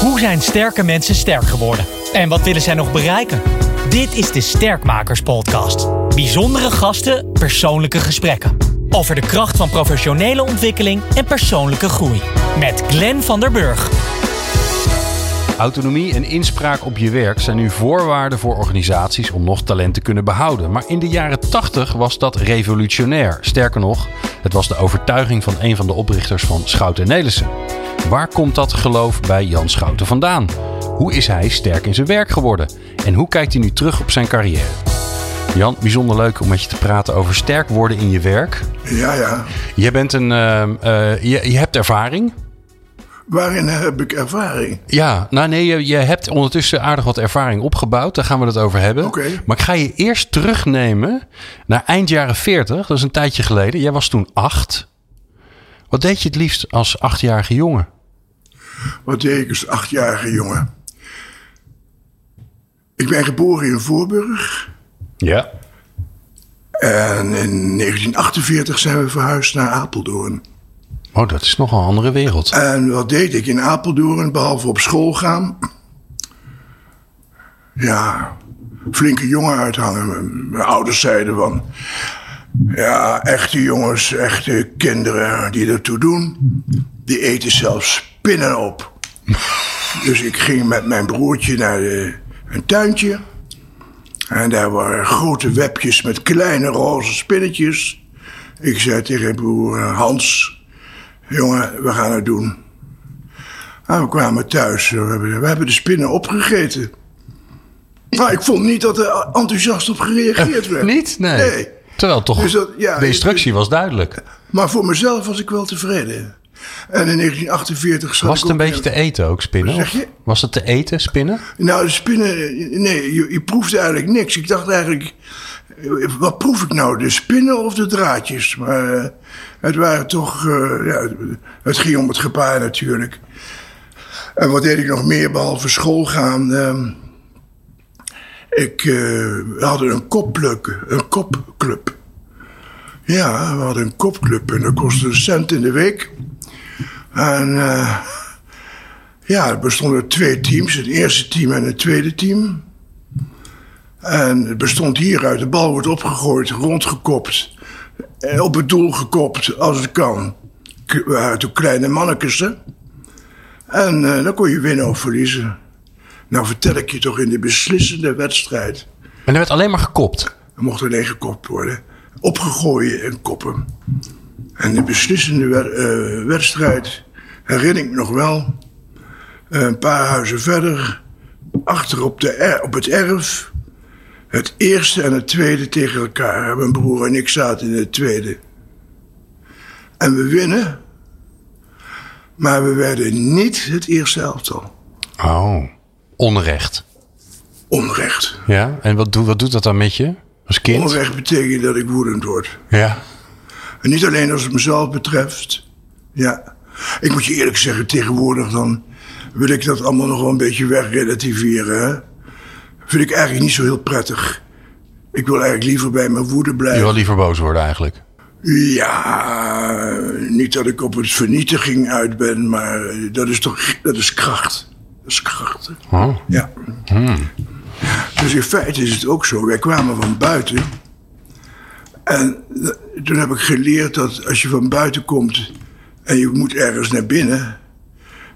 Hoe zijn sterke mensen sterk geworden? En wat willen zij nog bereiken? Dit is de Sterkmakers Podcast. Bijzondere gasten, persoonlijke gesprekken. Over de kracht van professionele ontwikkeling en persoonlijke groei. Met Glenn van der Burg. Autonomie en inspraak op je werk zijn nu voorwaarden voor organisaties om nog talent te kunnen behouden. Maar in de jaren 80 was dat revolutionair. Sterker nog, het was de overtuiging van een van de oprichters van Schouten Nelissen. Waar komt dat geloof bij Jan Schouten vandaan? Hoe is hij sterk in zijn werk geworden? En hoe kijkt hij nu terug op zijn carrière? Jan, bijzonder leuk om met je te praten over sterk worden in je werk. Ja, ja. Je, bent een, uh, uh, je, je hebt ervaring. Waarin heb ik ervaring? Ja, nou nee, je, je, hebt ondertussen aardig wat ervaring opgebouwd. Daar gaan we het over hebben. Okay. Maar ik ga je eerst terugnemen naar eind jaren 40. Dat is een tijdje geleden. Jij was toen acht. Wat deed je het liefst als achtjarige jongen? Wat deed ik als achtjarige jongen? Ik ben geboren in Voorburg. Ja. En in 1948 zijn we verhuisd naar Apeldoorn. Oh, dat is nog een andere wereld. En wat deed ik in Apeldoorn, behalve op school gaan? Ja, flinke jongen uithangen. Mijn ouders zeiden van... Ja, echte jongens, echte kinderen die ertoe doen... die eten zelfs spinnen op. dus ik ging met mijn broertje naar de, een tuintje... En daar waren grote webjes met kleine roze spinnetjes. Ik zei tegen broer Hans... Jongen, we gaan het doen. En we kwamen thuis. We hebben, we hebben de spinnen opgegeten. Maar ik vond niet dat er enthousiast op gereageerd werd. niet? Nee. nee. Terwijl toch Dus dat- ja, de instructie was duidelijk. Maar voor mezelf was ik wel tevreden. En in 1948 zat Was het een beetje te eten ook, spinnen? Zeg je? Was het te eten, spinnen? Nou, de spinnen... Nee, je, je proefde eigenlijk niks. Ik dacht eigenlijk... Wat proef ik nou? De spinnen of de draadjes? Maar eh, het waren toch... eh, ja, het ging om het gepaar natuurlijk. En wat deed ik nog meer behalve school gaan? Ehm, ik eh, we hadden een kopclub. Een kopclub. Ja, we hadden een kopclub en dat kostte een cent in de week. En... eh, ja, er bestonden twee teams. Het eerste team en het tweede team. En het bestond hieruit. De bal wordt opgegooid, rondgekopt. eh, Op het doel gekopt, als het kan. Waren toen kleine mannetjes. En dan kon je winnen of verliezen. Nou vertel ik je toch in de beslissende wedstrijd. En er werd alleen maar gekopt. Er mocht alleen gekopt worden. Opgegooid en koppen. En de beslissende eh, wedstrijd herinner ik me nog wel. Eh, een paar huizen verder. Achter op, de er- op het erf. Het eerste en het tweede tegen elkaar. Mijn broer en ik zaten in het tweede. En we winnen. Maar we werden niet het eerste elftal. Oh, onrecht. Onrecht. Ja, en wat, doet wat doet dat dan met je als kind? Onrecht betekent dat ik woedend word. Ja. En niet alleen als het mezelf betreft. Ja. Ik moet je eerlijk zeggen, tegenwoordig dan wil ik dat allemaal nog wel een beetje wegrelativeren. Hè? Vind ik eigenlijk niet zo heel prettig. Ik wil eigenlijk liever bij mijn woede Je blijven. wil liever boos worden eigenlijk. Ja, niet dat ik op het vernietiging uit ben, maar dat is toch dat is kracht. Hè? Oh. Ja. Dus in feite is het ook zo. Wij kwamen van buiten. En eh, toen heb ik geleerd dat als je van buiten komt en je moet ergens naar binnen,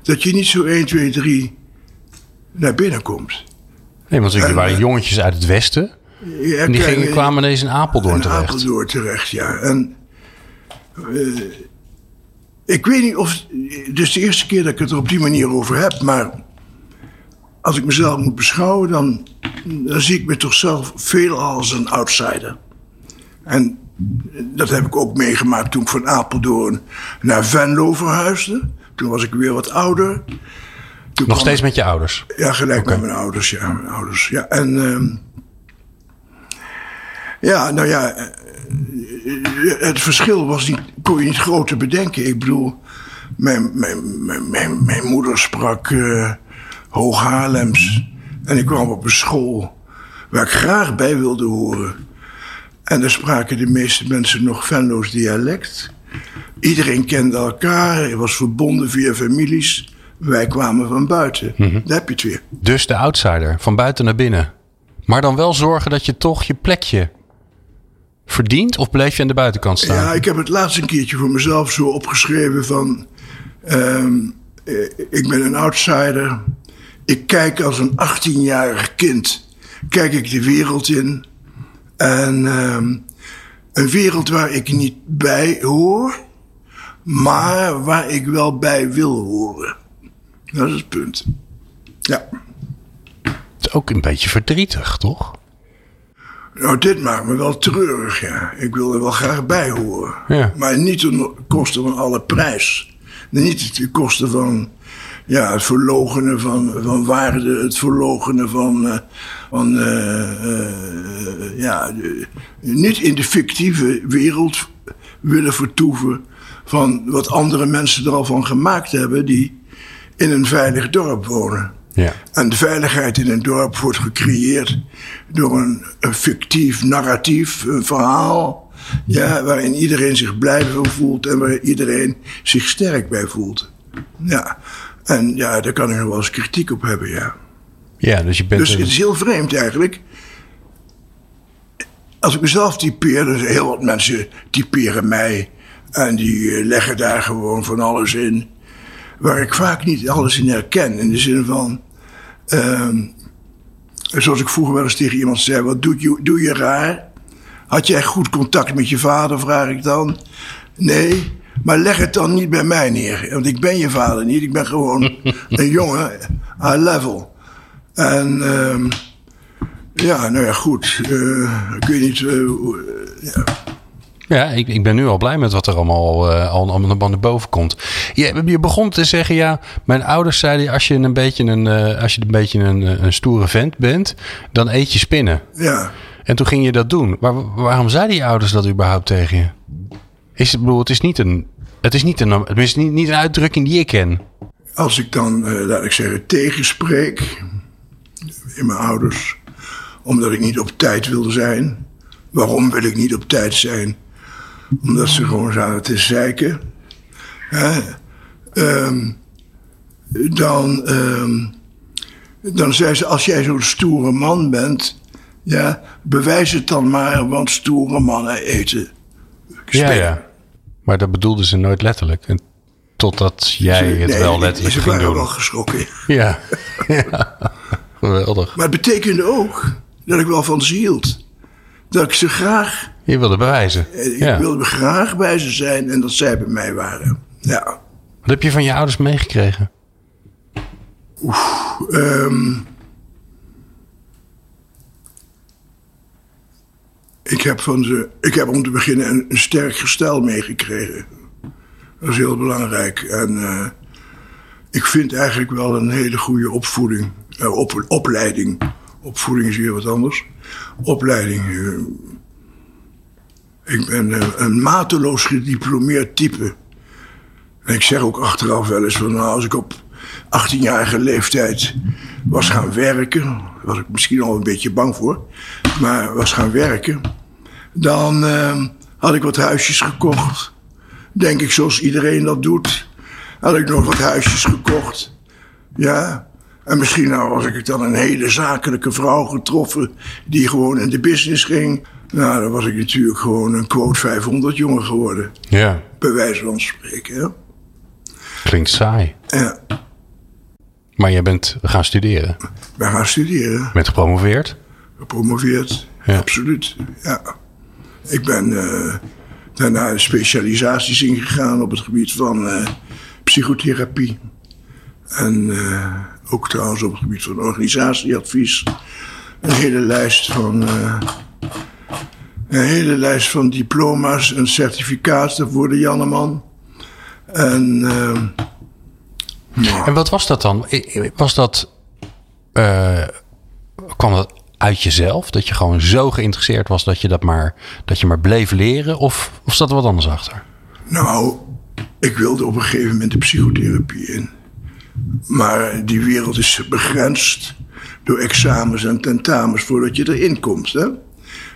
dat je niet zo 1, 2, 3 naar binnen komt. Nee, want er En, waren eh, jongetjes uit het westen. En die gingen, kwamen ineens in Apeldoorn in terecht. Apeldoorn terecht, ja. En eh, ik weet niet of. Is de eerste keer dat ik het er op die manier over heb, maar als ik mezelf moet beschouwen, dan, dan zie ik me toch zelf veel als een outsider. En dat heb ik ook meegemaakt toen ik van Apeldoorn naar Venlo verhuisde. Toen was ik weer wat ouder. Toen Nog steeds met je ouders. ja, gelijk met mijn ouders, ja. Mijn ouders, ja. En ehm, ja, nou ja, eh, eh, het verschil was niet, kon je niet groter bedenken. Ik bedoel, mijn, mijn, mijn, mijn, mijn moeder sprak eh Hoog Haarlems. En ik kwam op een school waar ik graag bij wilde horen. En daar spraken de meeste mensen nog Venlo's dialect. Iedereen kende elkaar, je was verbonden via families. Wij kwamen van buiten. Daar heb je het weer. Dus de outsider, van buiten naar binnen. Maar dan wel zorgen dat je toch je plekje verdient? Of bleef je aan de buitenkant staan? Ja, ik heb het laatst een keertje voor mezelf zo opgeschreven van... ehm, eh, ik ben een outsider. Ik kijk als een 18-jarig kind, kijk ik de wereld in. En ehm, een wereld waar ik niet bij hoor, maar waar ik wel bij wil horen. Dat is het punt. Ja. Het is ook een beetje verdrietig, toch? Nou, dit maakt me wel treurig, ja. Ik wil er wel graag bij horen. Ja. Maar niet ten koste van alle prijs. Niet ten koste van ja, het verlogenen van, van waarde, het verlogenen van. eh, van eh, eh, ja, niet in de fictieve wereld willen vertoeven van wat andere mensen er al van gemaakt hebben die in een veilig dorp wonen. Ja. En de veiligheid in een dorp wordt gecreëerd door een, een fictief narratief, een verhaal. Ja, waarin iedereen zich blij van voelt en waar iedereen zich sterk bij voelt. Ja, en ja, daar kan ik nog wel eens kritiek op hebben, ja. Ja, dus je bent... Dus een- het is heel vreemd eigenlijk. Als ik mezelf typeer, dus heel wat mensen typeren mij. En die eh, leggen daar gewoon van alles in. Waar ik vaak niet alles in herken. In de zin van. ehm, zoals ik vroeger wel eens tegen iemand zei: Wat doe je, doe je raar? Had jij goed contact met je vader, vraag ik dan. Nee, maar leg het dan niet bij mij neer. Want ik ben je vader niet. Ik ben gewoon een jongen, high level. En ehm, ja, nou ja, goed. eh, ik weet niet. eh, eh, ja. Ja, ik, ik ben nu al blij met wat er allemaal, al, allemaal naar boven komt. Je, je begon te zeggen, ja, mijn ouders zeiden... als je een beetje een, als je een, beetje een, een stoere vent bent, dan eet je spinnen. ja. En toen ging je dat doen. Waarom zeiden je ouders dat überhaupt tegen je? Is het, bedoel, het is niet een... Het is niet een, het is niet, niet een uitdrukking die ik ken. Als ik dan, eh, laat ik zeggen, tegenspreek in mijn ouders, omdat ik niet op tijd wilde zijn. Waarom wil ik niet op tijd zijn? Omdat ze gewoon zaten te zeiken. Hè? Ehm, dan, ehm, dan zei ze, als jij zo'n stoere man bent, ja, bewijs het dan maar, want stoere mannen eten. Ja. Maar dat bedoelden ze nooit letterlijk. En totdat jij het Nee, wel letterlijk ze ging waren doen. wel geschrokken. Ja. ja. Geweldig. Maar het betekende ook dat ik wel van ze hield. Dat ik ze graag, Je wilde bewijzen. eh, ik Ja. wilde graag bij ze zijn en dat zij bij mij waren. Ja. Wat heb je van je ouders meegekregen? Ehm, ik heb van ze, ik heb om te beginnen een, sterk gestel meegekregen. Dat is heel belangrijk. En eh, ik vind eigenlijk wel een hele goede opvoeding, op, opleiding. Opvoeding is weer wat anders. Opleiding. eh, ik ben een mateloos gediplomeerd type. En ik zeg ook achteraf wel eens van nou, als ik op 18-jarige leeftijd was gaan werken, daar was ik misschien al een beetje bang voor, maar was gaan werken, dan eh, had ik wat huisjes gekocht. Denk ik zoals iedereen dat doet. Had ik nog wat huisjes gekocht. Ja. En misschien nou was ik dan een hele zakelijke vrouw getroffen die gewoon in de business ging. Nou, dan was ik natuurlijk gewoon een quote 500 jongen geworden. Ja. Bij wijze van spreken. Hè? Klinkt saai. Ja, Maar jij bent gaan studeren. ben gaan studeren. Bent gepromoveerd. gepromoveerd. Ja. Absoluut, ja. Ik ben eh, daarna specialisaties ingegaan op het gebied van eh, psychotherapie. En eh, ook trouwens op het gebied van organisatieadvies. Een hele lijst van... een hele lijst van diploma's en certificaten voor de Janneman. En... En wat was dat dan? Was dat. eh, kwam dat uit jezelf? Dat je gewoon zo geïnteresseerd was dat je dat maar, dat je maar bleef leren? Of, of zat er wat anders achter? Nou, ik wilde op een gegeven moment de psychotherapie in. Maar die wereld is begrensd door examens en tentamens voordat je erin komt. Hè?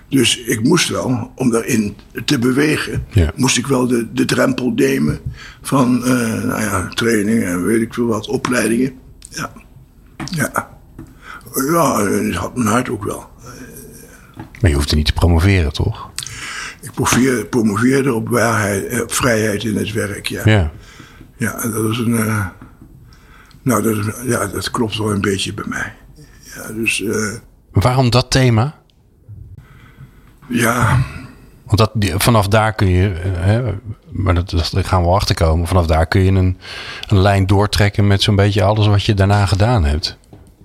Dus ik moest wel, om daarin te bewegen, Ja. moest ik wel de, de drempel nemen van eh, nou ja, trainingen en weet ik veel wat, opleidingen. Ja. Ja. Ja, dat had mijn hart ook wel. Maar je hoeft er niet te promoveren, toch? Ik promoveerde, promoveerde op, waarheid, eh, op vrijheid in het werk, ja. Ja. Ja, dat is een. eh, nou, dat, ja, dat klopt wel een beetje bij mij. Ja, dus Waarom dat thema? Ja, Want dat, vanaf daar kun je, hè, maar dat, gaan we wel achterkomen. Vanaf daar kun je een, een lijn doortrekken met zo'n beetje alles wat je daarna gedaan hebt.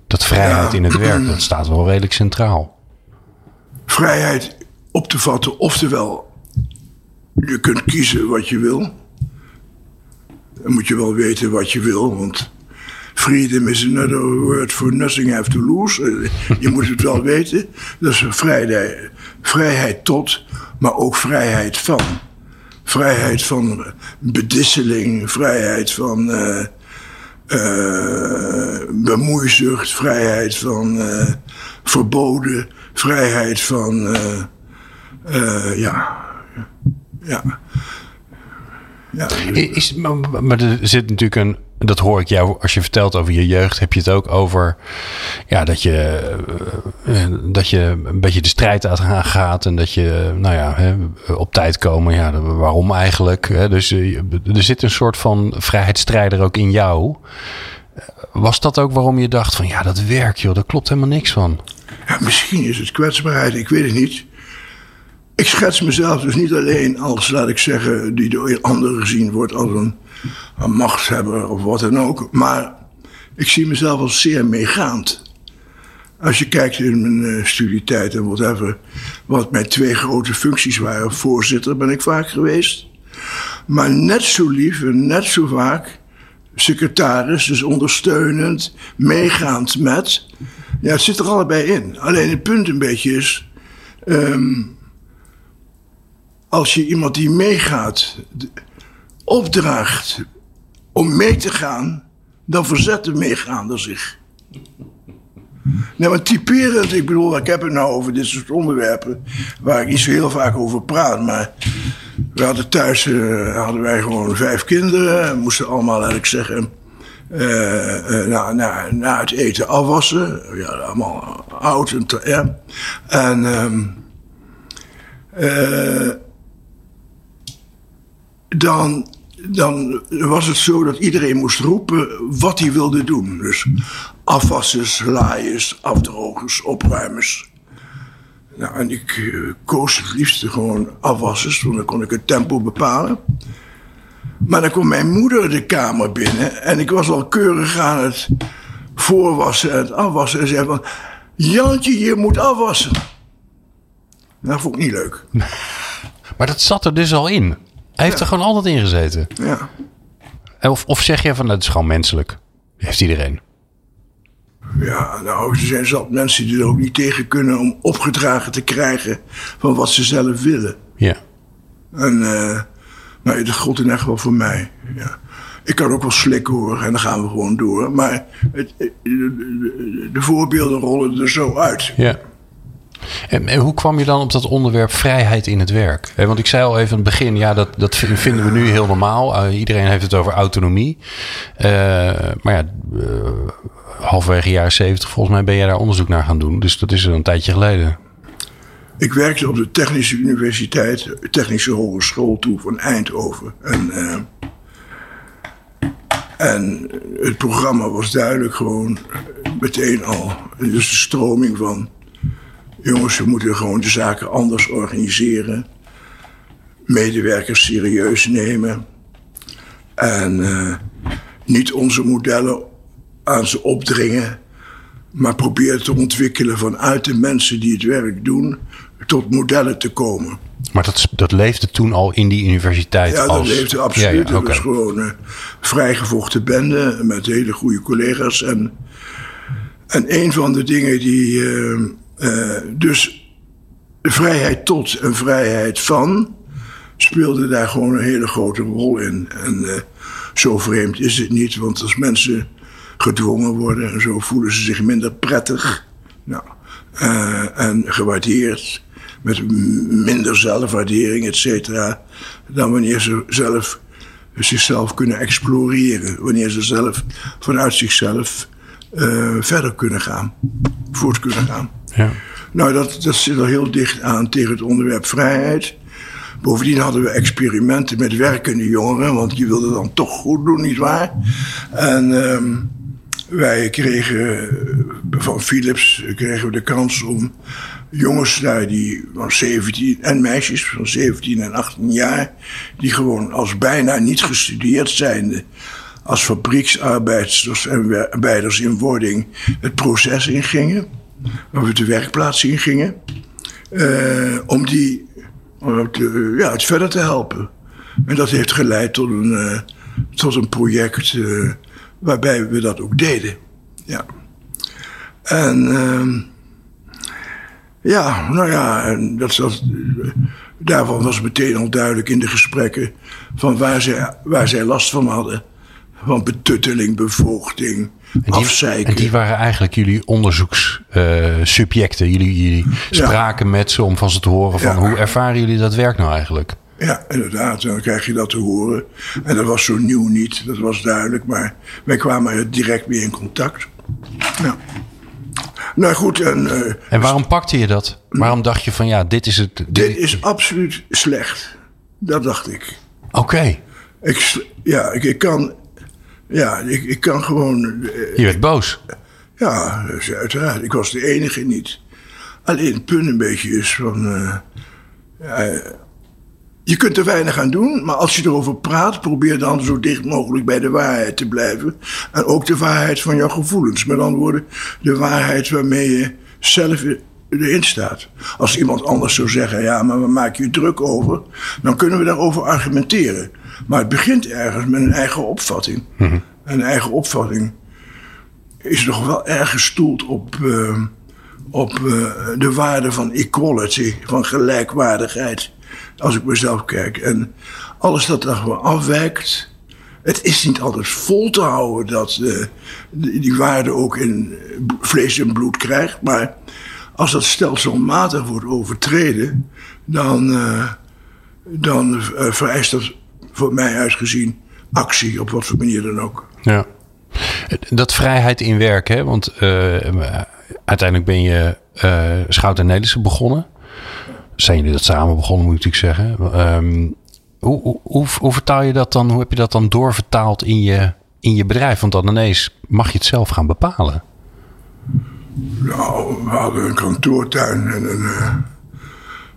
Dat vrijheid Ja. in het werk, dat staat wel redelijk centraal. vrijheid op te vatten, oftewel, je kunt kiezen wat je wil. Dan moet je wel weten wat je wil, want freedom is another word for nothing have to lose. Eh, Je moet het wel weten. Dat is vrijheid, vrijheid tot, maar ook vrijheid van. Vrijheid van bedisseling, vrijheid van eh, eh, bemoeizucht, vrijheid van eh, verboden, vrijheid van. eh, eh, ja. Ja. Ja, Is, maar er zit natuurlijk een, dat hoor ik jou als je vertelt over je jeugd, heb je het ook over ja, dat, je, eh, eh, dat je een beetje de strijd aangaat en dat je, nou ja, op tijd komen. Ja, waarom eigenlijk? Dus eh, er zit een soort van vrijheidsstrijder ook in jou. Was dat ook waarom je dacht van ja, dat werk joh, daar klopt helemaal niks van. Ja, misschien is het kwetsbaarheid, ik weet het niet. Ik schets mezelf dus niet alleen als, laat ik zeggen, die door anderen gezien wordt als een, een machtshebber of wat dan ook. Maar ik zie mezelf als zeer meegaand. Als je kijkt in mijn eh, studietijd en whatever, wat mijn twee grote functies waren. Voorzitter ben ik vaak geweest. Maar net zo lief en net zo vaak secretaris, dus ondersteunend, meegaand met. Ja, het zit er allebei in. Alleen het punt een beetje is. ehm, als je iemand die meegaat opdraagt om mee te gaan, dan verzet de meegaander zich. Nou, maar typerend, ik bedoel, ik heb het nou over dit soort onderwerpen waar ik niet zo heel vaak over praat, maar we hadden thuis eh, hadden wij gewoon vijf kinderen, moesten allemaal, laat ik zeggen, eh, na, het eten afwassen. Ja, allemaal oud en te- ja. En ehm, eh, dan, dan was het zo dat iedereen moest roepen wat hij wilde doen. Dus afwassers, laaiers, afdrogers, opruimers. Nou, en ik eh, koos het liefst gewoon afwassers, want dan kon ik het tempo bepalen. Maar dan kwam mijn moeder de kamer binnen en ik was al keurig aan het voorwassen en het afwassen. En zei van, Jantje, je moet afwassen. Dat vond ik niet leuk. Maar dat zat er dus al in. Hij heeft er gewoon altijd in gezeten. Ja. Of, of zeg je van dat is gewoon menselijk. Heeft iedereen. Ja, nou, er zijn zat mensen die er ook niet tegen kunnen om opgedragen te krijgen van wat ze zelf willen. Ja. En, eh nou, dat gold in echt wel voor mij. Ja. Ik kan ook wel slikken hoor, en dan gaan we gewoon door. Maar het, de voorbeelden rollen er zo uit. Ja. En, hoe kwam je dan op dat onderwerp vrijheid in het werk? Want ik zei al even in het begin, ja, dat, dat vinden we nu heel normaal. Eh, iedereen heeft het over autonomie. Eh, maar ja, eh, halverwege jaren zeventig volgens mij ben jij daar onderzoek naar gaan doen. Dus dat is een tijdje geleden. Ik werkte op de Technische Universiteit, Technische Hogeschool toe van Eindhoven. En, en het programma was duidelijk gewoon meteen al. Dus de stroming van. Jongens, we moeten gewoon de zaken anders organiseren. Medewerkers serieus nemen. En eh, niet onze modellen aan ze opdringen. Maar proberen te ontwikkelen vanuit de mensen die het werk doen. tot modellen te komen. Maar dat, dat leefde toen al in die universiteit Ja, dat als... leefde absoluut. Ja, ja, Dat was gewoon een vrijgevochten bende met hele goede collega's. En, en een van de dingen die. eh, eh, dus de vrijheid tot en vrijheid van. speelde daar gewoon een hele grote rol in. En eh, zo vreemd is het niet, want als mensen gedwongen worden en zo voelen ze zich minder prettig. Nou, eh, en gewaardeerd. met minder zelfwaardering, et cetera, dan wanneer ze zelf zichzelf kunnen exploreren. Wanneer ze zelf vanuit zichzelf uh, verder kunnen gaan, voort kunnen gaan. Ja. Nou, dat, dat zit al heel dicht aan tegen het onderwerp vrijheid. Bovendien hadden we experimenten met werkende jongeren, want die wilden dan toch goed doen, nietwaar? En uh, wij kregen van Philips kregen we de kans om jongens daar die van 17 en meisjes van 17 en 18 jaar, die gewoon als bijna niet gestudeerd zijnde, als fabrieksarbeiders en arbeiders in wording het proces ingingen, of de werkplaats ingingen, uh, om die te, ja, het verder te helpen. En dat heeft geleid tot een, uh, tot een project waarbij we dat ook deden. Ja. En uh, ja, nou ja, en dat, dat, daarvan was meteen al duidelijk in de gesprekken van waar zij, waar zij last van hadden. Van betutteling, bevoogding, en die. En die waren eigenlijk jullie onderzoekssubjecten. Uh, jullie, jullie spraken met ze om van ze te horen van hoe ervaren jullie dat werk nou eigenlijk? Ja, inderdaad. En dan krijg je dat te horen. En dat was zo nieuw niet, dat was duidelijk. Maar wij kwamen er direct mee in contact. Ja. Nou goed. En, uh, en waarom pakte je dat? Waarom dacht je van ja, dit is het. Dit, dit is absoluut slecht. Dat dacht ik. Oké. Ik, ja, ik, ik, kan. Ja, ik, ik kan gewoon. Uh, je werd boos. Ja, uiteraard. Ik was de enige niet. Alleen het punt een beetje is van. Uh, ja, je kunt er weinig aan doen, maar als je erover praat, probeer dan zo dicht mogelijk bij de waarheid te blijven. En ook de waarheid van jouw gevoelens. Met andere woorden, de waarheid waarmee je zelf erin staat. Als iemand anders zou zeggen, ja, maar we maken je druk over, dan kunnen we daarover argumenteren. Maar het begint ergens met een eigen opvatting. Mm Een eigen opvatting is nog wel erg gestoeld op, uh, op uh, de waarde van equality, van gelijkwaardigheid als ik mezelf kijk. En alles dat daar gewoon afwijkt. Het is niet altijd vol te houden dat uh, die waarde ook in vlees en bloed krijgt. Maar als dat stelselmatig wordt overtreden, dan, dan vereist dat voor mij uitgezien actie op wat voor manier dan ook. Ja. Dat vrijheid in werk, hè? want uiteindelijk ben je Schout en Nederlandse begonnen zijn jullie dat samen begonnen, moet ik zeggen. Um, hoe, hoe, hoe, hoe, vertaal je dat dan? Hoe heb je dat dan doorvertaald in je, in je bedrijf? Want dan ineens mag je het zelf gaan bepalen. Nou, we hadden een kantoortuin en een, uh,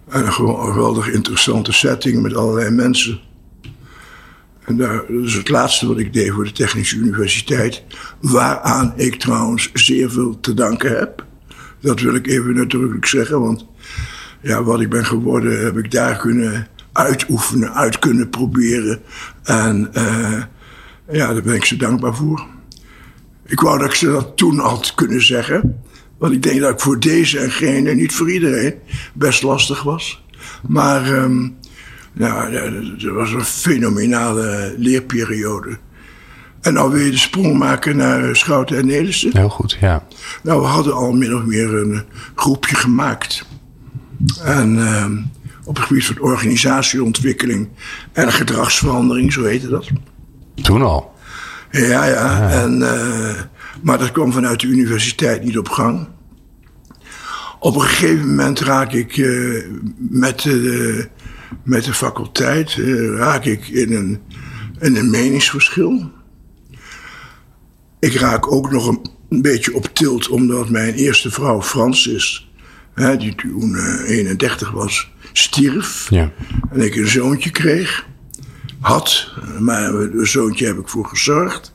een geweldig interessante setting met allerlei mensen. En daar, dat is het laatste wat ik deed voor de Technische Universiteit. Waaraan ik trouwens zeer veel te danken heb. Dat wil ik even nadrukkelijk zeggen, want ja, wat ik ben geworden, heb ik daar kunnen uitoefenen, uit kunnen proberen. En uh, ja, daar ben ik ze dankbaar voor. Ik wou dat ik ze dat toen had kunnen zeggen. Want ik denk dat ik voor deze en gene, niet voor iedereen, best lastig was. Maar um, nou, dat was een fenomenale leerperiode. En nou wil je de sprong maken naar Schouten en Nederlandse. Heel goed, ja. Nou, we hadden al min of meer een groepje gemaakt. En uh, op het gebied van organisatieontwikkeling en gedragsverandering, zo heette dat. Toen al? Ja, ja. En, uh, maar dat kwam vanuit de universiteit niet op gang. Op een gegeven moment raak ik uh, met, de, met de faculteit uh, raak ik in een, in een meningsverschil. Ik raak ook nog een, een beetje op tilt omdat mijn eerste vrouw Frans is hè, die toen uh, 31 was, stierf. Ja. En ik een zoontje kreeg. Had, maar een zoontje heb ik voor gezorgd.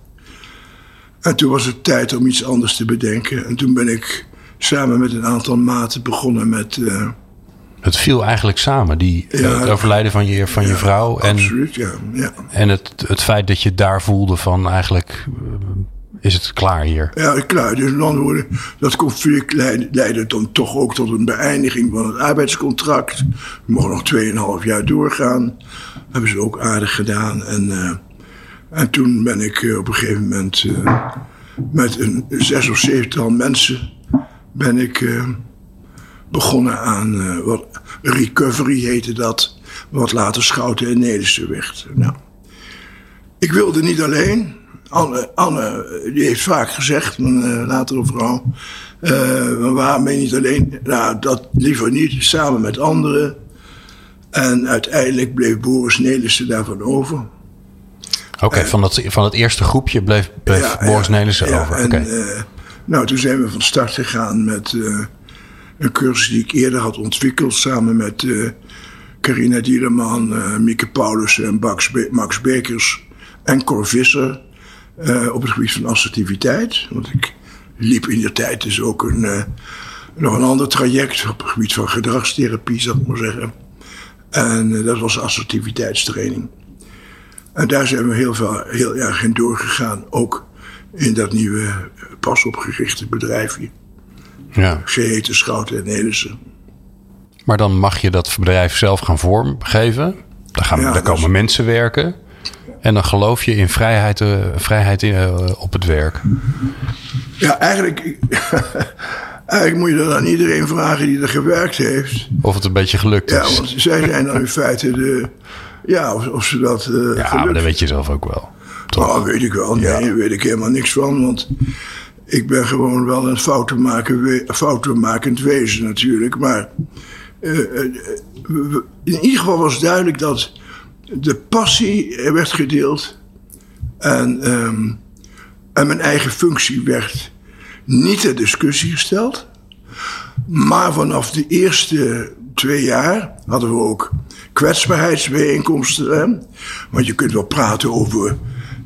En toen was het tijd om iets anders te bedenken. En toen ben ik samen met een aantal maten begonnen met. Uh, het viel eigenlijk samen, die, ja, het overlijden van je, van je vrouw. En, absoluut, ja. ja. En het, het feit dat je daar voelde van eigenlijk is het klaar hier. Ja, klaar. Dus met andere woorden, dat conflict leidde, leidde, dan toch ook tot een beëindiging van het arbeidscontract. We mogen nog 2,5 jaar doorgaan. Dat hebben ze ook aardig gedaan. En, uh, en toen ben ik uh, op een gegeven moment uh, met een zes of zevental mensen ben ik begonnen aan uh, wat recovery heette dat. Wat later Schouten en Nederlandse werd. Nou, ik wilde niet alleen. Anne, Anne die heeft vaak gezegd, mijn uh, latere vrouw. Uh, waarom ben je niet alleen? Nou, dat liever niet, samen met anderen. En uiteindelijk bleef Boris Nelissen daarvan over. Oké, okay, van, dat, van het eerste groepje bleef, bleef ja, Boris ja, Nelissen ja, over. En, okay. uh, nou, toen zijn we van start gegaan met uh, een cursus die ik eerder had ontwikkeld samen met uh, Carina Dieleman, Mieke Paulus en Max, Max Bekers en Cor Visser op het gebied van assertiviteit. Want ik liep in die tijd dus ook een, nog een ander traject op het gebied van gedragstherapie, zal ik maar zeggen. En dat was assertiviteitstraining. En daar zijn we heel, veel, heel erg in doorgegaan. Ook in dat nieuwe pas opgerichte bedrijfje. Ja. Geheten Schouten en Nelissen. Maar dan mag je dat bedrijf zelf gaan vormgeven. Daar, gaan, ja, daar komen is... mensen werken. En dan geloof je in vrijheid, uh, vrijheid in, uh, op het werk. Ja, eigenlijk, eigenlijk moet je dat aan iedereen vragen die er gewerkt heeft. Of het een beetje gelukt is. Ja, want zij zijn dan in feite de... Ja, of, of ze dat uh, Ja, gelukt. maar dat weet je zelf ook wel. Toch? Oh, weet ik wel. Nee, Ja. daar weet ik helemaal niks van. Want ik ben gewoon wel een foutenmakend wezen natuurlijk. Maar eh, eh, in ieder geval was duidelijk dat de passie er werd gedeeld. En, ehm, en mijn eigen functie werd niet ter discussie gesteld. Maar vanaf de eerste twee jaar hadden we ook kwetsbaarheidsbijeenkomsten. Want je kunt wel praten over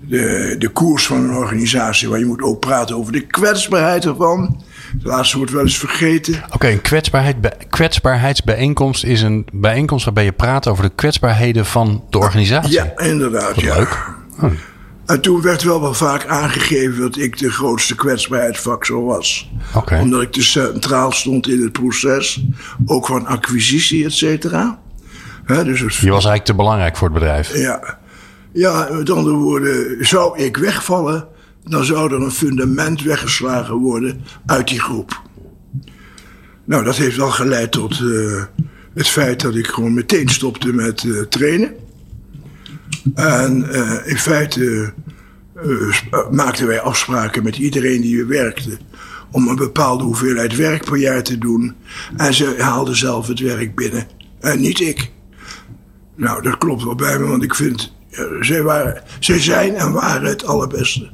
de, de koers van een organisatie, maar je moet ook praten over de kwetsbaarheid ervan. Het laatste wordt wel eens vergeten. Oké, een kwetsbaarheid, kwetsbaarheidsbijeenkomst is een bijeenkomst waarbij je praat over de kwetsbaarheden van de organisatie. Ja, inderdaad. Wat ja. leuk. Hm. En toen werd wel wel vaak aangegeven dat ik de grootste kwetsbaarheidsfactor was. Oké. Omdat ik dus centraal stond in het proces, ook van acquisitie, et cetera. Dus het, Je was eigenlijk te belangrijk voor het bedrijf. ja. Ja, met andere woorden, zou ik wegvallen, dan zou er een fundament weggeslagen worden uit die groep. Nou, dat heeft wel geleid tot eh, het feit dat ik gewoon meteen stopte met eh, trainen. En eh, in feite maakten wij afspraken met iedereen die er werkte. om een bepaalde hoeveelheid werk per jaar te doen. En ze haalden zelf het werk binnen. En niet ik. Nou, dat klopt wel bij me, want ik vind. Zij, waren, zij zijn en waren het allerbeste.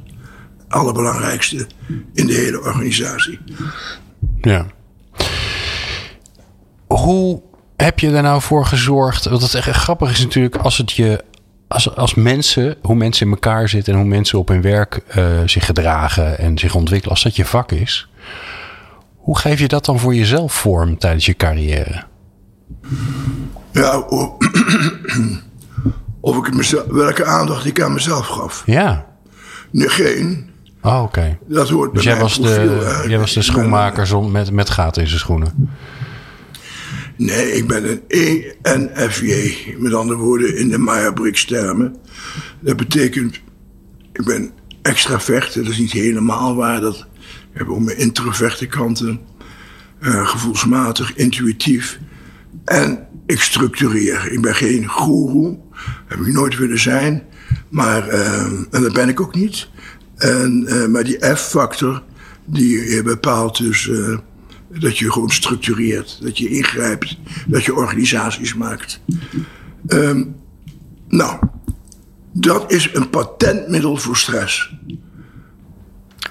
Allerbelangrijkste in de hele organisatie. Ja. Hoe heb je er nou voor gezorgd? Want het echt grappig is natuurlijk als het je. Als, als mensen, hoe mensen in elkaar zitten en hoe mensen op hun werk eh, zich gedragen en zich ontwikkelen, als dat je vak is, hoe geef je dat dan voor jezelf vorm tijdens je carrière? Ja, o- of ik mezelf, welke aandacht ik aan mezelf gaf. Ja. Nee, geen. Oh, oké. Dat hoort Dus bij jij was, profiel. de, jij was de schoenmaker met, met gaten in zijn schoenen. Nee, ik ben een ENFJ. Met andere woorden, in de Maya-Briggs termen. Dat betekent, ik ben extravert. Dat is niet helemaal waar. Dat ik heb ook mijn introverte kanten. Eh, gevoelsmatig, intuïtief. En ik structureer. Ik ben geen goeroe. Heb ik nooit willen zijn. Maar, eh, en dat ben ik ook niet. En, eh, maar die F-factor, die eh, bepaalt dus dat je gewoon structureert. Dat je ingrijpt. Dat je organisaties maakt. Ehm, nou, dat is een patentmiddel voor stress.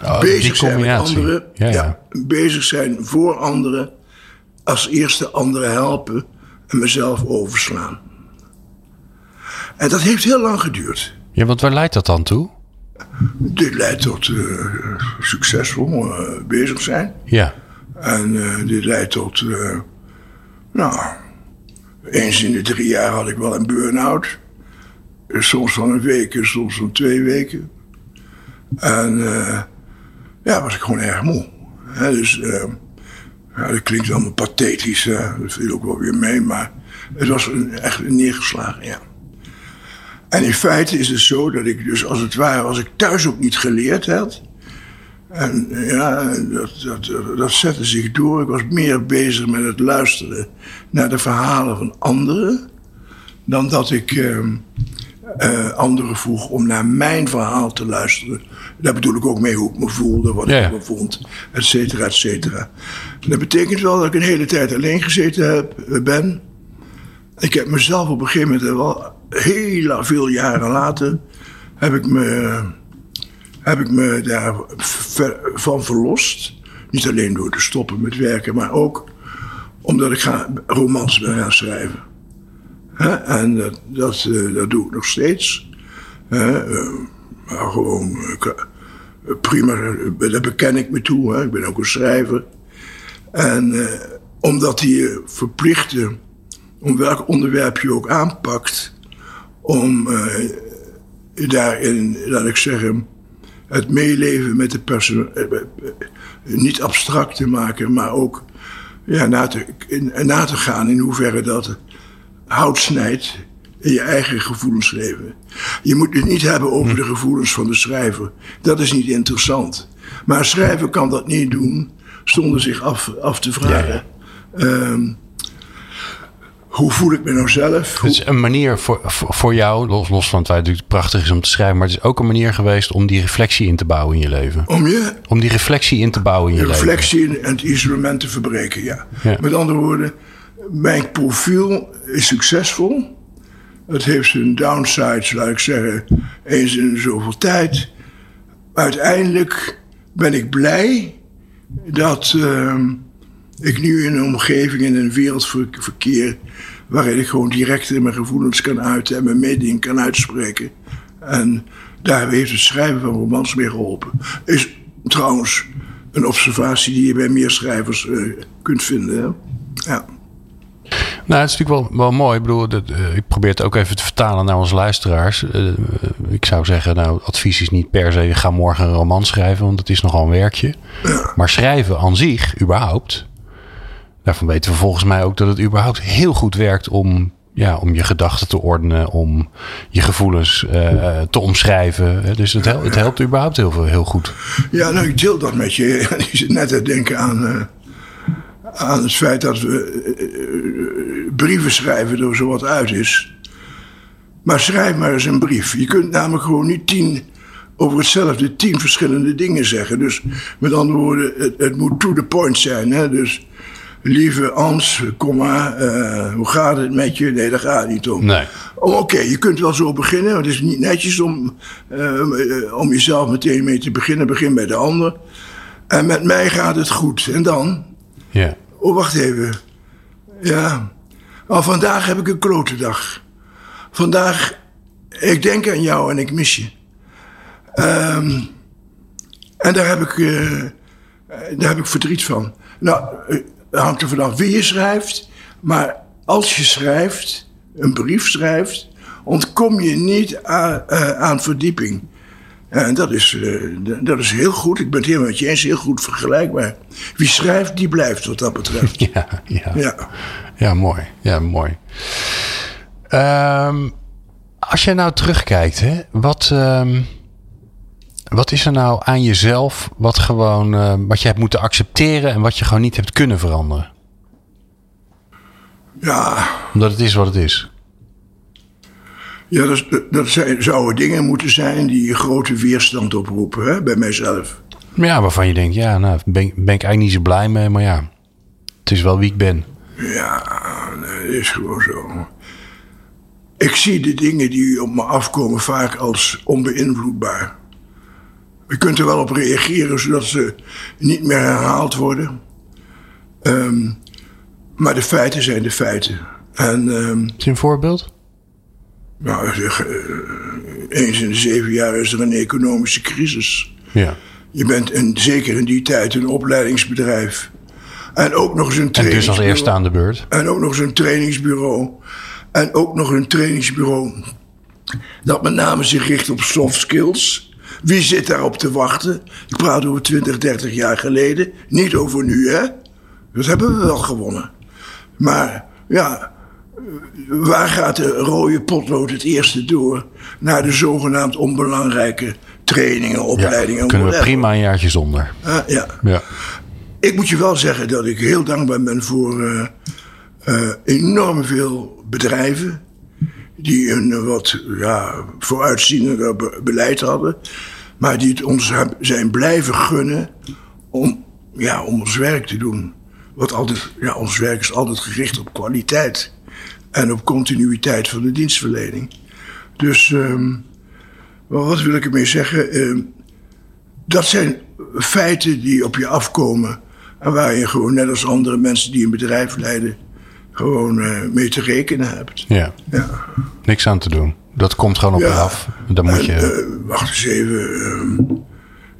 Oh, die bezig zijn met anderen. Ja, ja. bezig zijn voor anderen. Als eerste anderen helpen en mezelf overslaan. En dat heeft heel lang geduurd. ja, want waar leidt dat dan toe? Dit leidt tot eh, succesvol eh, bezig zijn. Ja. En eh, dit leidt tot. nou, eens in de drie jaar had ik wel een burn-out. Eh, Soms van een week, soms van twee weken. En ja, was ik gewoon erg moe. Dus ja, dat klinkt allemaal pathetisch. Dat viel ook wel weer mee, maar het was een, echt een neergeslagen, ja. En in feite is het zo dat ik dus als het ware, als ik thuis ook niet geleerd had, En ja, dat, dat, dat zette zich door. Ik was meer bezig met het luisteren naar de verhalen van anderen. Dan dat ik eh, eh, anderen vroeg om naar mijn verhaal te luisteren. Daar bedoel ik ook mee hoe ik me voelde, wat Ja, ik me vond, et cetera, et cetera. Dat betekent wel dat ik een hele tijd alleen gezeten heb, eh, ben. Ik heb mezelf op een gegeven moment, eh, wel heel veel jaren later, heb ik me, heb ik me daarvan verlost. Niet alleen door te stoppen met werken, maar ook omdat ik ga, romans ben gaan schrijven. En dat, dat, eh, dat doe ik nog steeds. Eh, maar gewoon, eh, prima, daar beken ik me toe. Hè? Ik ben ook een schrijver. En eh, omdat die verplichten, om welk onderwerp je ook aanpakt, om daarin, laat ik zeggen, het meeleven met de persoon, niet abstract te maken, maar ook ja, na, te, in- na te gaan in hoeverre dat hout snijdt in je eigen gevoelensleven. Je moet het niet hebben over de gevoelens van de schrijver. Dat is niet interessant. Maar een schrijver kan dat niet doen zonder zich af, af te vragen. Ehm, hoe voel ik me nou zelf? Het is een manier voor, voor voor jou, los, los van het feit dat het prachtig is om te schrijven, maar het is ook een manier geweest om die reflectie in te bouwen in je leven. Om je Om die reflectie in te bouwen in je de leven. reflectie en het isolement te verbreken, ja. Ja. Met andere woorden, mijn profiel is succesvol. Het heeft zijn downsides, laat ik zeggen, eens in zoveel tijd. Uiteindelijk ben ik blij dat ehm, ik nu in een omgeving, in een wereld ver- verkeer... waarin ik gewoon direct mijn gevoelens kan uiten en mijn mening kan uitspreken. En daar heeft het schrijven van romans mee geholpen. Is trouwens een observatie die je bij meer schrijvers eh, kunt vinden. Ja. Nou, het is natuurlijk wel, wel mooi. Ik bedoel, dat, eh, ik probeer het ook even te vertalen naar onze luisteraars. Eh, eh, ik zou zeggen, nou, advies is niet per se, ga morgen een roman schrijven, want het is nogal een werkje. Maar schrijven aan zich, überhaupt, daarvan weten we volgens mij ook dat het überhaupt heel goed werkt om, ja, om je gedachten te ordenen, om je gevoelens te omschrijven. Dus het, hel- het helpt überhaupt heel, veel, heel goed. Ja, nou, ik deel dat met je. Ik zit net te denken aan, aan het feit dat we eh, brieven schrijven er zo wat uit is. Maar schrijf maar eens een brief. Je kunt namelijk gewoon niet tien over hetzelfde tien verschillende dingen zeggen. Dus met andere woorden, het, het moet to the point zijn. Hè? Dus lieve Ans, komma, eh, hoe gaat het met je? Nee, daar gaat het niet om. Nee. Oh, Oké, je kunt wel zo beginnen. maar Het is niet netjes om, eh, om jezelf meteen mee te beginnen. Begin bij de ander. En met mij gaat het goed. En dan? Ja. Oh, wacht even. Ja. Oh, vandaag heb ik een klote dag. Vandaag, ik denk aan jou en ik mis je. Ehm, en daar heb ik, eh, eh, daar heb ik verdriet van. Nou, eh, het hangt er vanaf wie je schrijft. Maar als je schrijft, een brief schrijft, ontkom je niet eh, aan verdieping. En dat is, eh, dat is heel goed. Ik ben het helemaal met je eens, heel goed vergelijkbaar. Wie schrijft, die blijft wat dat betreft. Ja, ja. Ja. Ja, mooi. Ja, mooi. Ehm, als je nou terugkijkt, hè, wat, ehm, wat is er nou aan jezelf wat, gewoon, eh, wat je hebt moeten accepteren en wat je gewoon niet hebt kunnen veranderen? Ja, Omdat het is wat het is. Ja dat, dat zijn, zouden dingen moeten zijn die grote weerstand oproepen hè, bij mijzelf. Ja, waarvan je denkt, ja, nou, ben, ben ik eigenlijk niet zo blij mee, maar ja, het is wel wie ik ben. Ja, dat is gewoon zo. Ik zie de dingen die op me afkomen vaak als onbeïnvloedbaar. Je kunt er wel op reageren zodat ze niet meer herhaald worden. Ehm, maar de feiten zijn de feiten. En Is je een voorbeeld? Nou, zeg, eh, eens in de zeven jaar is er een economische crisis. Ja. Je bent een, zeker in die tijd een opleidingsbedrijf. En ook nog eens een En dus als trainingsbureau. eerste aan de beurt. En ook nog eens een trainingsbureau. En ook nog een trainingsbureau dat met name zich richt op soft skills. Wie zit daarop te wachten? Ik praat over 20, 30 jaar geleden. Niet over nu, hè? Dat hebben we wel gewonnen. Maar ja, waar gaat de rode potlood het eerste door? Naar de zogenaamd onbelangrijke trainingen, opleidingen. kunnen we prima een jaartje zonder. Ah, ja. Ja. Ik moet je wel zeggen dat ik heel dankbaar ben voor eh, enorm veel bedrijven. Die een eh, wat ja, vooruitziender be- beleid hadden. Maar die het ons zijn blijven gunnen om, ja, om ons werk te doen. Wat altijd, ja, ons werk is altijd gericht op kwaliteit. En op continuïteit van de dienstverlening. Dus ehm, wat wil ik ermee zeggen? Ehm, dat zijn feiten die op je afkomen. En waar je gewoon, net als andere mensen die een bedrijf leiden, gewoon eh, mee te rekenen hebt. ja. Ja. Niks aan te doen. Dat komt gewoon op je af. Dan moet je... Eh, wacht eens even. ehm,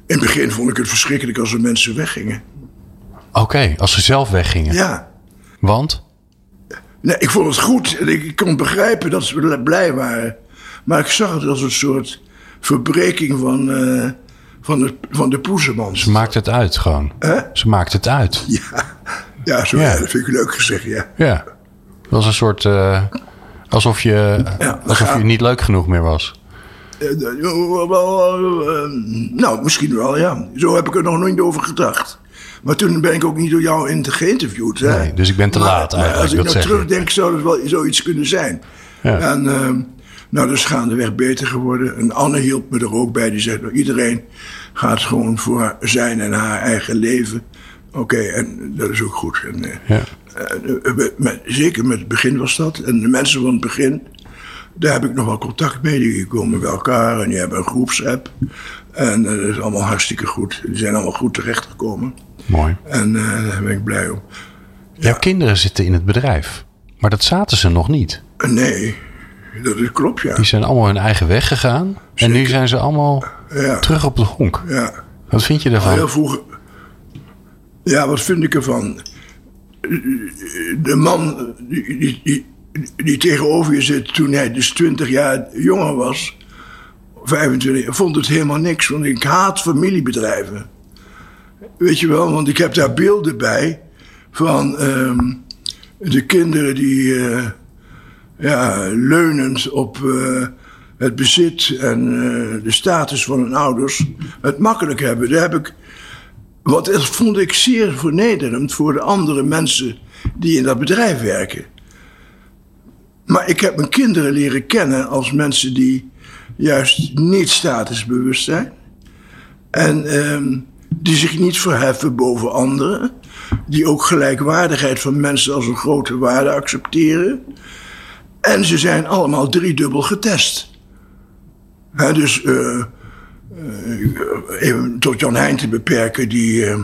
in het begin vond ik het verschrikkelijk als er mensen weggingen. Oké, als ze zelf weggingen. Ja. Want? Nee, ik vond het goed en ik, kon begrijpen dat ze blij waren. Maar ik zag het als een soort verbreking van, eh, van, de, van de poezenmand. Ze maakt het uit gewoon. Ze maakt het uit. Ja, ja, zo, Ja. ja, dat vind ik leuk gezegd, ja. Ja. Dat was een soort... eh, alsof je, Ja, alsof je niet leuk genoeg meer was. Eh, eh, eh, nou, misschien wel, ja. Zo heb ik er nog nooit over gedacht. Maar toen ben ik ook niet door jou in geïnterviewd. Hè? Nee, dus ik ben te Maar- laat eigenlijk, Als ik dat nou terugdenk, zou het wel zoiets kunnen zijn. Ja. En ehm, nou, dat is gaandeweg beter geworden. En Anne hielp me er ook bij. Die zei, nou, iedereen gaat gewoon voor zijn en haar eigen leven. Oké, en dat is ook goed. En, eh, Ja. eh, met- met- zeker met het begin was dat. En de mensen van het begin, daar heb ik nog wel contact mee. Die komen bij elkaar en die hebben een groepsapp. En eh, dat is allemaal hartstikke goed. Die zijn allemaal goed terechtgekomen. Mooi. En eh, daar ben ik blij om. Jouw kinderen zitten in het bedrijf. Maar dat zaten ze nog niet. Eh, nee, dat is, klopt, ja. Die zijn allemaal hun eigen weg gegaan. En nu zijn ze allemaal Ja, terug op de honk. ja. Wat vind je Heel daarvan? vroeg. Ja, wat vind ik ervan? De man die, die, die, die tegenover je zit toen hij dus 20 jaar jonger was, 25, vond het helemaal niks. Want ik haat familiebedrijven. Weet je wel, want ik heb daar beelden bij van ehm, de kinderen die eh, ja, leunend op eh, het bezit en eh, de status van hun ouders het makkelijk hebben. Daar heb ik, wat dat vond ik zeer vernederend voor de andere mensen die in dat bedrijf werken. Maar ik heb mijn kinderen leren kennen als mensen die juist niet statusbewust zijn. En ehm, die zich niet verheffen boven anderen. Die ook gelijkwaardigheid van mensen als een grote waarde accepteren. En ze zijn allemaal driedubbel getest. Hè, dus eh, even tot Jan Heijn te beperken, die, eh,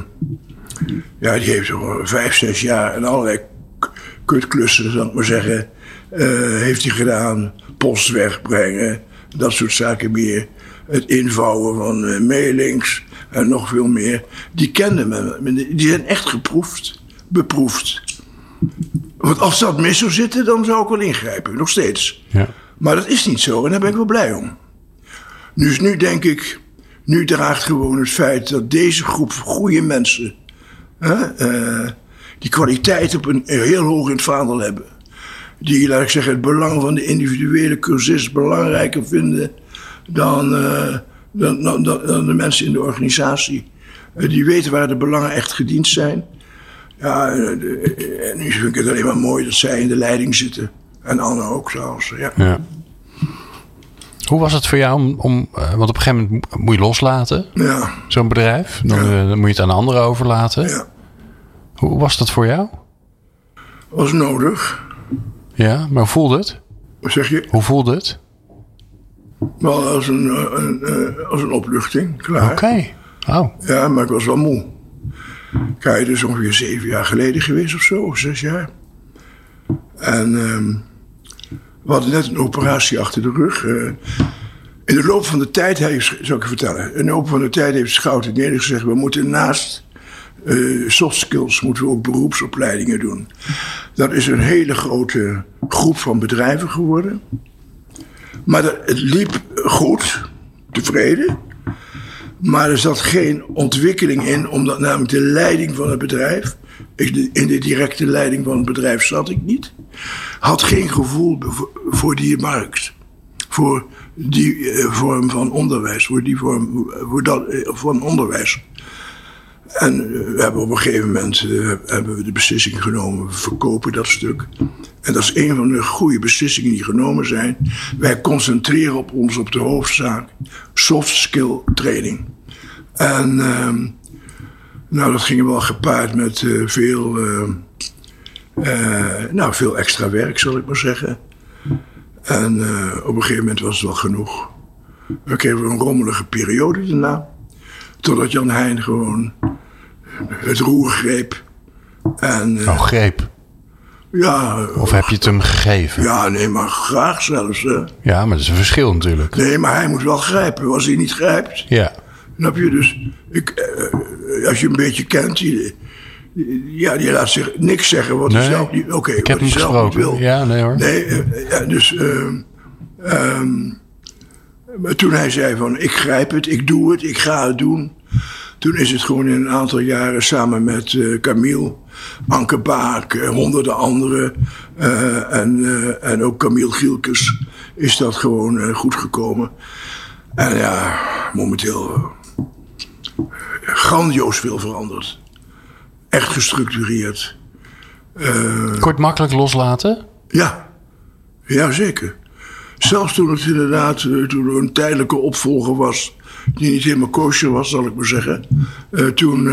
ja, die heeft zo vijf, zes jaar en allerlei kutklussen, zal ik maar zeggen, eh, heeft hij gedaan. Post wegbrengen, dat soort zaken meer. Het invouwen van eh, mailings en nog veel meer. Die kenden me, die zijn echt geproefd, beproefd. Want als dat mis zou zitten, dan zou ik wel ingrijpen, nog steeds. Ja. Maar dat is niet zo en daar ben ik wel blij om. Dus nu denk ik, nu draagt gewoon het feit dat deze groep goede mensen, hè, eh, die kwaliteit op een heel hoog in het vaandel hebben, die, laat ik zeggen, het belang van de individuele cursist belangrijker vinden dan, eh, dan, dan, dan, de mensen in de organisatie. Eh, die weten waar de belangen echt gediend zijn. Ja, eh, en nu vind ik het alleen maar mooi dat zij in de leiding zitten. En Anne ook trouwens. Ja. Ja. Hoe was het voor jou om, om eh, want op een gegeven moment moet je loslaten, Ja, zo'n bedrijf. Dan, eh, dan moet je het aan anderen overlaten. ja. Hoe was dat voor jou? Was nodig. Ja, maar hoe voelde het? Wat zeg je? Hoe voelde het? Wel als een, eh, een, eh, als een opluchting, klaar. Oké. Oh, Ja, maar ik was wel moe. Kijk, is ongeveer zeven jaar geleden geweest of zo, of zes jaar. En ehm, we hadden net een operatie achter de rug. eh. in de loop van de tijd, heeft, zal ik je vertellen. In de loop van de tijd heeft Schouten Neder gezegd... we moeten naast eh, soft skills moeten we ook beroepsopleidingen doen. Dat is een hele grote groep van bedrijven geworden. Maar het liep goed, tevreden. Maar er zat geen ontwikkeling in, omdat namelijk de leiding van het bedrijf, in de directe leiding van het bedrijf zat ik niet, had geen gevoel voor- voor die markt. voor die eh, vorm van onderwijs, voor die vorm voor dat, eh, van onderwijs. En we hebben op een gegeven moment eh, hebben we de beslissing genomen, we verkopen dat stuk. En dat is een van de goede beslissingen die genomen zijn. Wij concentreren op ons op de hoofdzaak, soft skill training. En ehm, nou, dat ging wel gepaard met eh, veel, eh, nou, veel extra werk, zal ik maar zeggen. En op een gegeven moment was het wel genoeg. We kregen een rommelige periode daarna. Totdat Jan Heijn gewoon het roer greep. En eh, Oh, greep. ja, Of heb je het hem gegeven? ja, nee, maar graag zelfs. Hè. Ja, maar dat is een verschil natuurlijk. Nee, maar hij moet wel grijpen. Als hij niet grijpt, Ja. snap je? Dus ik, eh, als je een beetje kent, die, ja, die laat zich niks zeggen wat hij zelf niet, oké, ik wat heb hij zelf niet wil. Ja, nee hoor. Nee, eh, ja, dus ehm, maar toen hij zei van ik grijp het, ik doe het, ik ga het doen. Toen is het gewoon in een aantal jaren samen met eh Camille, Anke Baak, eh, honderden anderen eh, en, eh, en ook Camille Gielkes is dat gewoon goed gekomen. En ja, momenteel grandioos veel veranderd. Echt gestructureerd. Het makkelijk loslaten? Ja, ja zeker. Zelfs toen het inderdaad eh, toen er een tijdelijke opvolger was, die niet helemaal kosher was, zal ik maar zeggen. eh, toen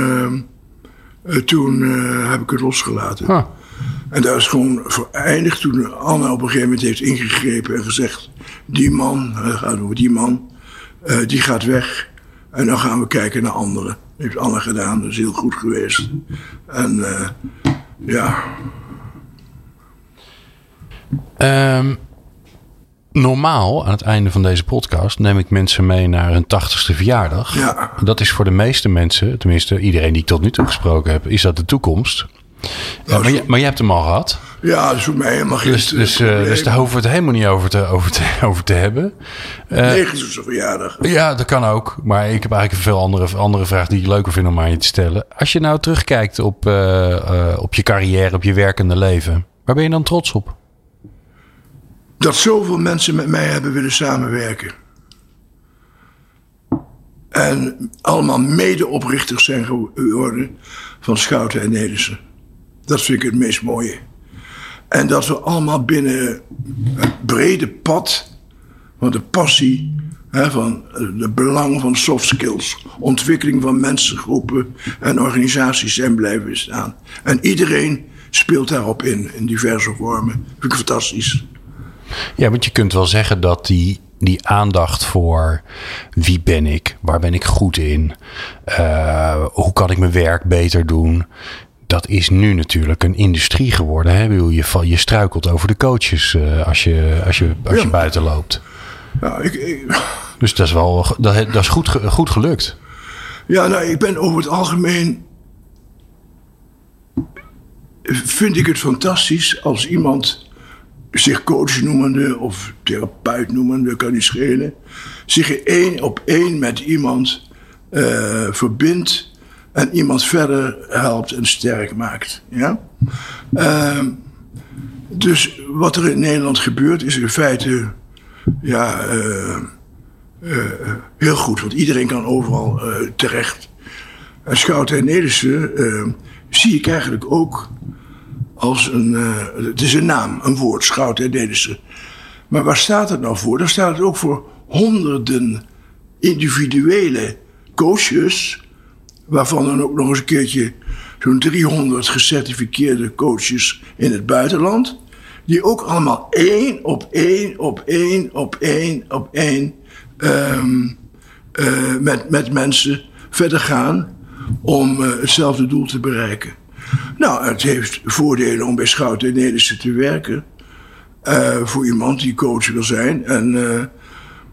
eh, toen heb ik het losgelaten. Huh. En daar is gewoon voor eindigd toen Anna op een gegeven moment heeft ingegrepen en gezegd: die man, gaat over die man, die gaat weg. En dan gaan we kijken naar anderen. Dat heeft Anna gedaan, dat is heel goed geweest. En ja, Ehm, normaal, aan het einde van deze podcast, neem ik mensen mee naar hun tachtigste verjaardag. Ja. Dat is voor de meeste mensen, tenminste iedereen die ik tot nu toe gesproken heb, is dat de toekomst. Ja, maar, je, maar hebt hem al gehad. ja, dat is voor mij helemaal geen Dus, dus, probleem. dus daar hoeven we het helemaal niet over te, over te, over te hebben. Eh, 90ste verjaardag. Ja, dat kan ook. Maar ik heb eigenlijk een veel andere, andere vraag die ik leuker vind om aan je te stellen. Als je nou terugkijkt op, eh, op je carrière, op je werkende leven, waar ben je dan trots op? Dat zoveel mensen met mij hebben willen samenwerken. En allemaal medeoprichters zijn geworden van Schouten en Nedersen. Dat vind ik het meest mooie. En dat we allemaal binnen het brede pad van de passie, hè, van het belang van soft skills, ontwikkeling van mensengroepen en organisaties zijn blijven staan. En iedereen speelt daarop in, in diverse vormen. Vind ik fantastisch. Ja, want je kunt wel zeggen dat die, die aandacht voor wie ben ik, waar ben ik goed in, eh, hoe kan ik mijn werk beter doen, dat is nu natuurlijk een industrie geworden. Hè? Je, je struikelt over de coaches eh, als, je, als, je, als je Ja. buiten loopt. Ja, ik, ik- Dus dat is wel dat, dat is goed, goed gelukt. ja, nou, ik ben over het algemeen. Vind ik het fantastisch als iemand zich coach noemende of therapeut noemende, kan niet schelen, zich één op één met iemand eh, verbindt en iemand verder helpt en sterk maakt. Ja? Ehm, dus wat er in Nederland gebeurt is in feite ja, eh, heel goed, want iedereen kan overal eh, terecht. En Schouten en Nederse eh, zie ik eigenlijk ook als een. eh, het is een naam, een woord, Schouten en Nederse. Maar waar staat het nou voor? Daar staat het ook voor honderden individuele coaches, waarvan dan ook nog eens een keertje zo'n 300 gecertificeerde coaches in het buitenland. Die ook allemaal één op één, op één, op één, op één ehm, eh, met, met mensen verder gaan om eh, hetzelfde doel te bereiken. Nou, het heeft voordelen om bij Schouten en Nederlandse te werken. eh, voor iemand die coach wil zijn. En, eh,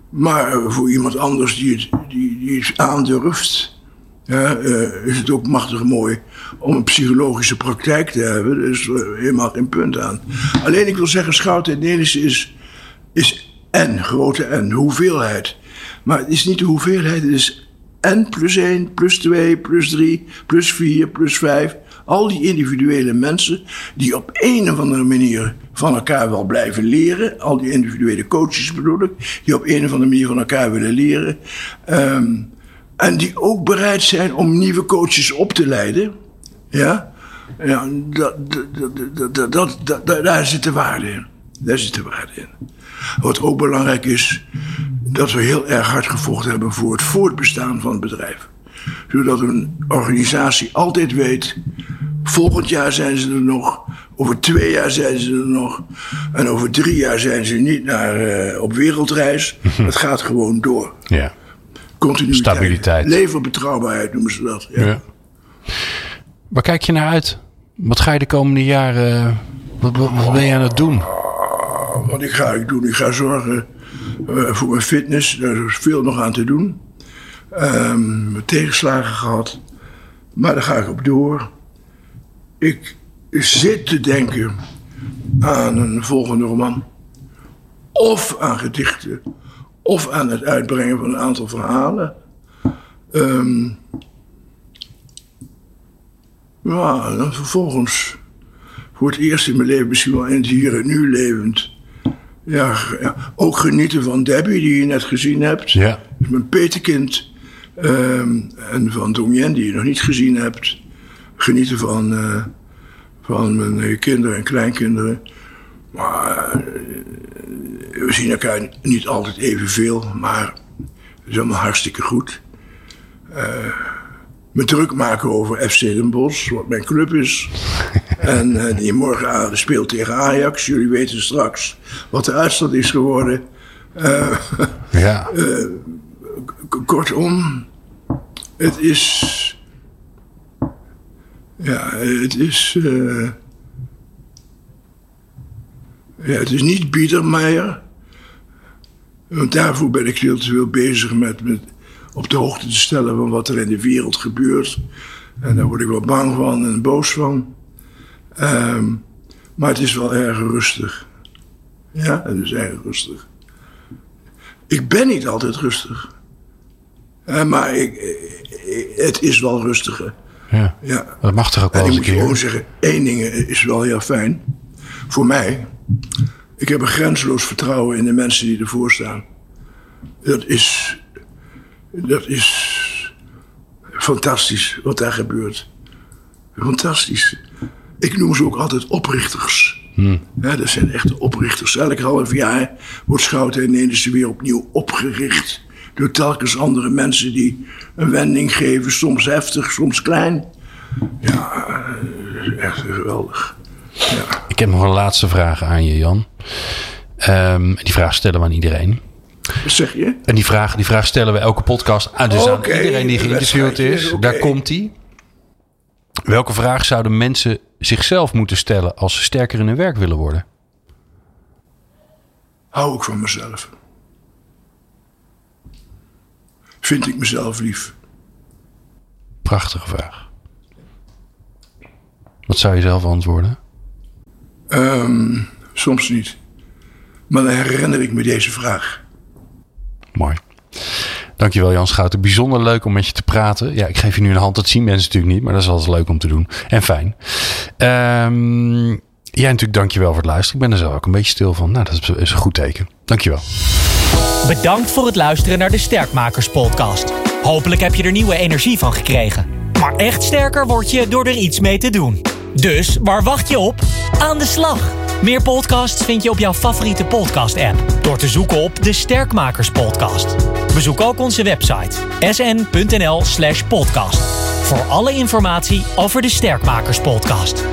maar voor iemand anders die het, die, die het aandurft, ja, eh, is het ook machtig mooi om een psychologische praktijk te hebben. Er is helemaal geen punt aan. Alleen ik wil zeggen, Schouten en Nederlandse is, is N, grote N, hoeveelheid. Maar het is niet de hoeveelheid, het is N plus 1, plus 2, plus 3, plus 4, plus 5. Al die individuele mensen die op een of andere manier van elkaar wel blijven leren. Al die individuele coaches bedoel ik, die op een of andere manier van elkaar willen leren. Ehm, en die ook bereid zijn om nieuwe coaches op te leiden. Ja, ja dat, dat, dat, dat, daar zit de waarde in. Daar zit de waarde in. Wat ook belangrijk is, dat we heel erg hard gevochten hebben voor het voortbestaan van het bedrijf. Zodat een organisatie altijd weet, volgend jaar zijn ze er nog, over twee jaar zijn ze er nog, en over drie jaar zijn ze niet naar, uh, op wereldreis. Het gaat gewoon door. Ja. Continuïteit. Stabiliteit. Leverbetrouwbaarheid noemen ze dat. Ja. Ja. Waar kijk je naar uit? Wat ga je de komende jaren, wat, wat, wat ben je aan het doen? Wat ik ga ik doen? Ik ga zorgen uh, voor mijn fitness. Daar is veel nog aan te doen. Um, tegenslagen gehad. Maar daar ga ik op door. Ik zit te denken aan een volgende roman. Of aan gedichten. Of aan het uitbrengen van een aantal verhalen. Um, ja, dan vervolgens voor het eerst in mijn leven misschien wel in het hier en nu levend. Ja, ja, ook genieten van Debbie, die je net gezien hebt. Ja. Mijn petekind. Um, en van Domien, die je nog niet gezien hebt. Genieten van, uh, van mijn kinderen en kleinkinderen. Maar uh, we zien elkaar niet altijd evenveel, maar het is allemaal hartstikke goed. Uh, me druk maken over FC Den Bosch, wat mijn club is. en die morgen speelt tegen Ajax. Jullie weten straks wat de uitstand is geworden. Ja. Kortom, het is. Ja, het is. ja, het is niet Biedermeier. Want daarvoor ben ik heel te veel bezig met, met op de hoogte te stellen van wat er in de wereld gebeurt. En daar word ik wel bang van en boos van. Um, maar het is wel erg rustig. Ja, het is erg rustig. Ik ben niet altijd rustig. Maar ik, ik, het is wel rustiger. Ja, ja. dat mag toch ook wel en ik moet je gewoon zeggen, één ding is wel heel fijn. Voor mij. Ik heb een grenzeloos vertrouwen in de mensen die ervoor staan. Dat is dat is fantastisch wat daar gebeurt. Fantastisch. Ik noem ze ook altijd oprichters. Hmm. Ja, dat zijn echte oprichters. Elk half jaar wordt Schouten ineens weer opnieuw opgericht. Door telkens andere mensen die een wending geven. Soms heftig, soms klein. Ja, echt geweldig. Ja. Ik heb nog een laatste vraag aan je, Jan. Um, die vraag stellen we aan iedereen. Wat zeg je? En die vraag, die vraag stellen we elke podcast aan. Dus aan iedereen die geïnterviewd is. Daar komt die. Welke vraag zouden mensen zichzelf moeten stellen als ze sterker in hun werk willen worden? Hou ik van mezelf? Vind ik mezelf lief? Prachtige vraag. Wat zou je zelf antwoorden? Ehm, soms niet. Maar dan herinner ik me deze vraag. Mooi. Dankjewel Jan Schouten. Bijzonder leuk om met je te praten. Ja, ik geef je nu een hand. Dat zien mensen natuurlijk niet. Maar dat is altijd leuk om te doen. En fijn. Ehm, jij natuurlijk dankjewel voor het luisteren. Ik ben er zelf ook een beetje stil van. Nou, dat is een goed teken. Dankjewel. Bedankt voor het luisteren naar de Sterkmakers podcast. Hopelijk heb je er nieuwe energie van gekregen. Maar echt sterker word je door er iets mee te doen. Dus waar wacht je op? Aan de slag! Meer podcasts vind je op jouw favoriete podcast-app door te zoeken op de Sterkmakers podcast. Bezoek ook onze website sn.nl/podcast voor alle informatie over de Sterkmakers podcast.